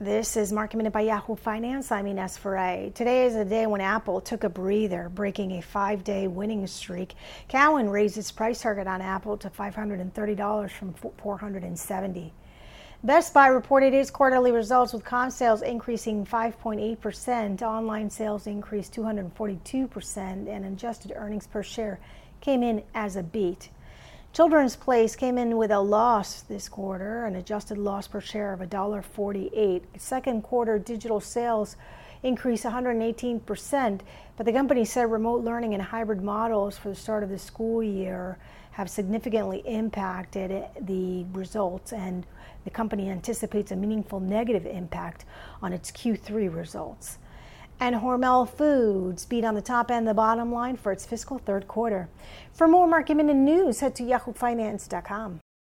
This is Market Minute by Yahoo Finance. I'm Ines Ferre. Today is a day when Apple took a breather, breaking a five day winning streak. Cowen raised its price target on Apple to $530 from 470. Best Buy reported its quarterly results with comp sales increasing 5.8%, online sales increased 242%, and adjusted earnings per share came in as a beat. Children's Place came in with a loss this quarter, an adjusted loss per share of $1.48. Second quarter digital sales increased 118%, but the company said remote learning and hybrid models for the start of the school year have significantly impacted the results, and the company anticipates a meaningful negative impact on its Q3 results and Hormel Foods beat on the top and the bottom line for its fiscal third quarter. For more market minute news, head to yahoofinance.com.